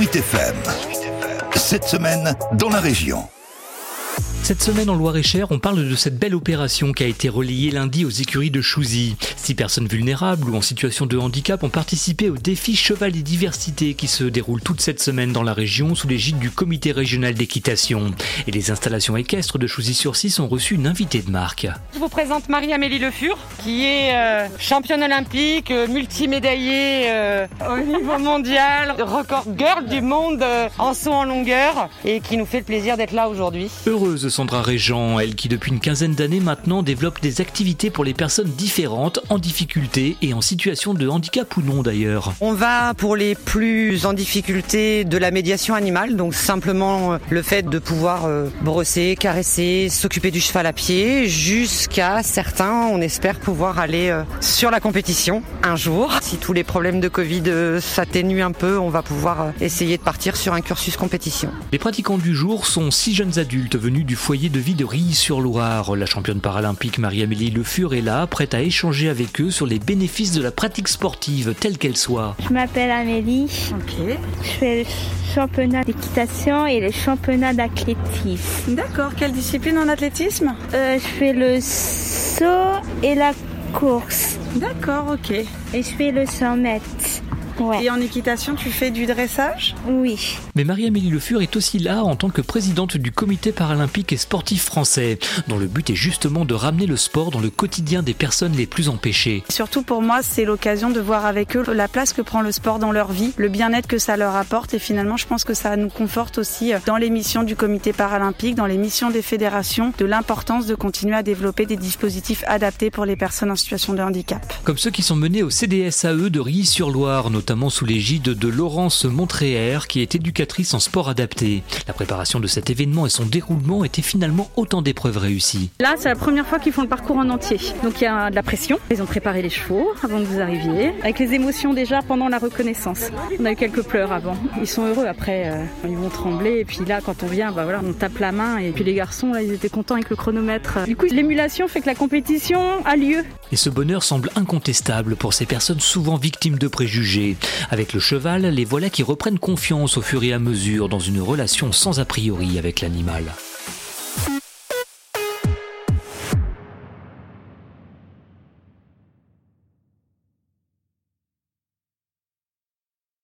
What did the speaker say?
Sweet FM. Cette semaine, dans la région. Cette semaine en Loire-et-Cher, on parle de cette belle opération qui a été relayée lundi aux écuries de Chouzy. Six personnes vulnérables ou en situation de handicap ont participé au défi Cheval et Diversité qui se déroule toute cette semaine dans la région sous l'égide du comité régional d'équitation. Et les installations équestres de Chouzy-sur-Six ont reçu une invitée de marque. Je vous présente Marie-Amélie Le Fur, qui est euh, championne olympique, euh, multimédaillée euh, au niveau mondial, record girl du monde euh, en saut en longueur et qui nous fait le plaisir d'être là aujourd'hui. Heureuse Sandra Régent, elle qui depuis une quinzaine d'années maintenant développe des activités pour les personnes différentes, en difficulté et en situation de handicap ou non d'ailleurs. On va pour les plus en difficulté de la médiation animale, donc simplement euh, le fait de pouvoir euh, brosser, caresser, s'occuper du cheval à pied, jusqu'à certains, on espère pouvoir aller euh, sur la compétition un jour. Si tous les problèmes de Covid s'atténuent un peu, on va pouvoir essayer de partir sur un cursus compétition. Les pratiquants du jour sont six jeunes adultes venus du foyer de vie de Rilly-sur-Loire. La championne paralympique Marie-Amélie Le Fur est là, prête à échanger avec eux sur les bénéfices de la pratique sportive, telle qu'elle soit. Je m'appelle Amélie. Ok. Je fais le championnat d'équitation et le championnat d'athlétisme. D'accord. Quelle discipline en athlétisme? Euh, je fais le saut et la course. D'accord, ok. Et je fais le 100 mètres. Ouais. Et en équitation, tu fais du dressage Oui. Mais Marie-Amélie Le Fur est aussi là en tant que présidente du comité paralympique et sportif français, dont le but est justement de ramener le sport dans le quotidien des personnes les plus empêchées. Surtout pour moi, c'est l'occasion de voir avec eux la place que prend le sport dans leur vie, le bien-être que ça leur apporte et finalement, je pense que ça nous conforte aussi euh, dans les missions du comité paralympique, dans les missions des fédérations, de l'importance de continuer à développer des dispositifs adaptés pour les personnes en situation de handicap. Comme ceux qui sont menés au CDSAE de Rilly-sur-Loire, notamment sous l'égide de Laurence Montréer, qui est éducatrice en sport adapté. La préparation de cet événement et son déroulement étaient finalement autant d'épreuves réussies. Là, c'est la première fois qu'ils font le parcours en entier. Donc il y a de la pression. Ils ont préparé les chevaux avant que vous arriviez. Avec les émotions déjà pendant la reconnaissance. On a eu quelques pleurs avant. Ils sont heureux après. euh, ils vont trembler. Et puis là, quand on vient, bah voilà, on tape la main. Et puis les garçons, là, ils étaient contents avec le chronomètre. Du coup, l'émulation fait que la compétition a lieu. Et ce bonheur semble incontestable pour ces personnes souvent victimes de préjugés. Avec le cheval, les voilà qui reprennent confiance au fur et à mesure dans une relation sans a priori avec l'animal.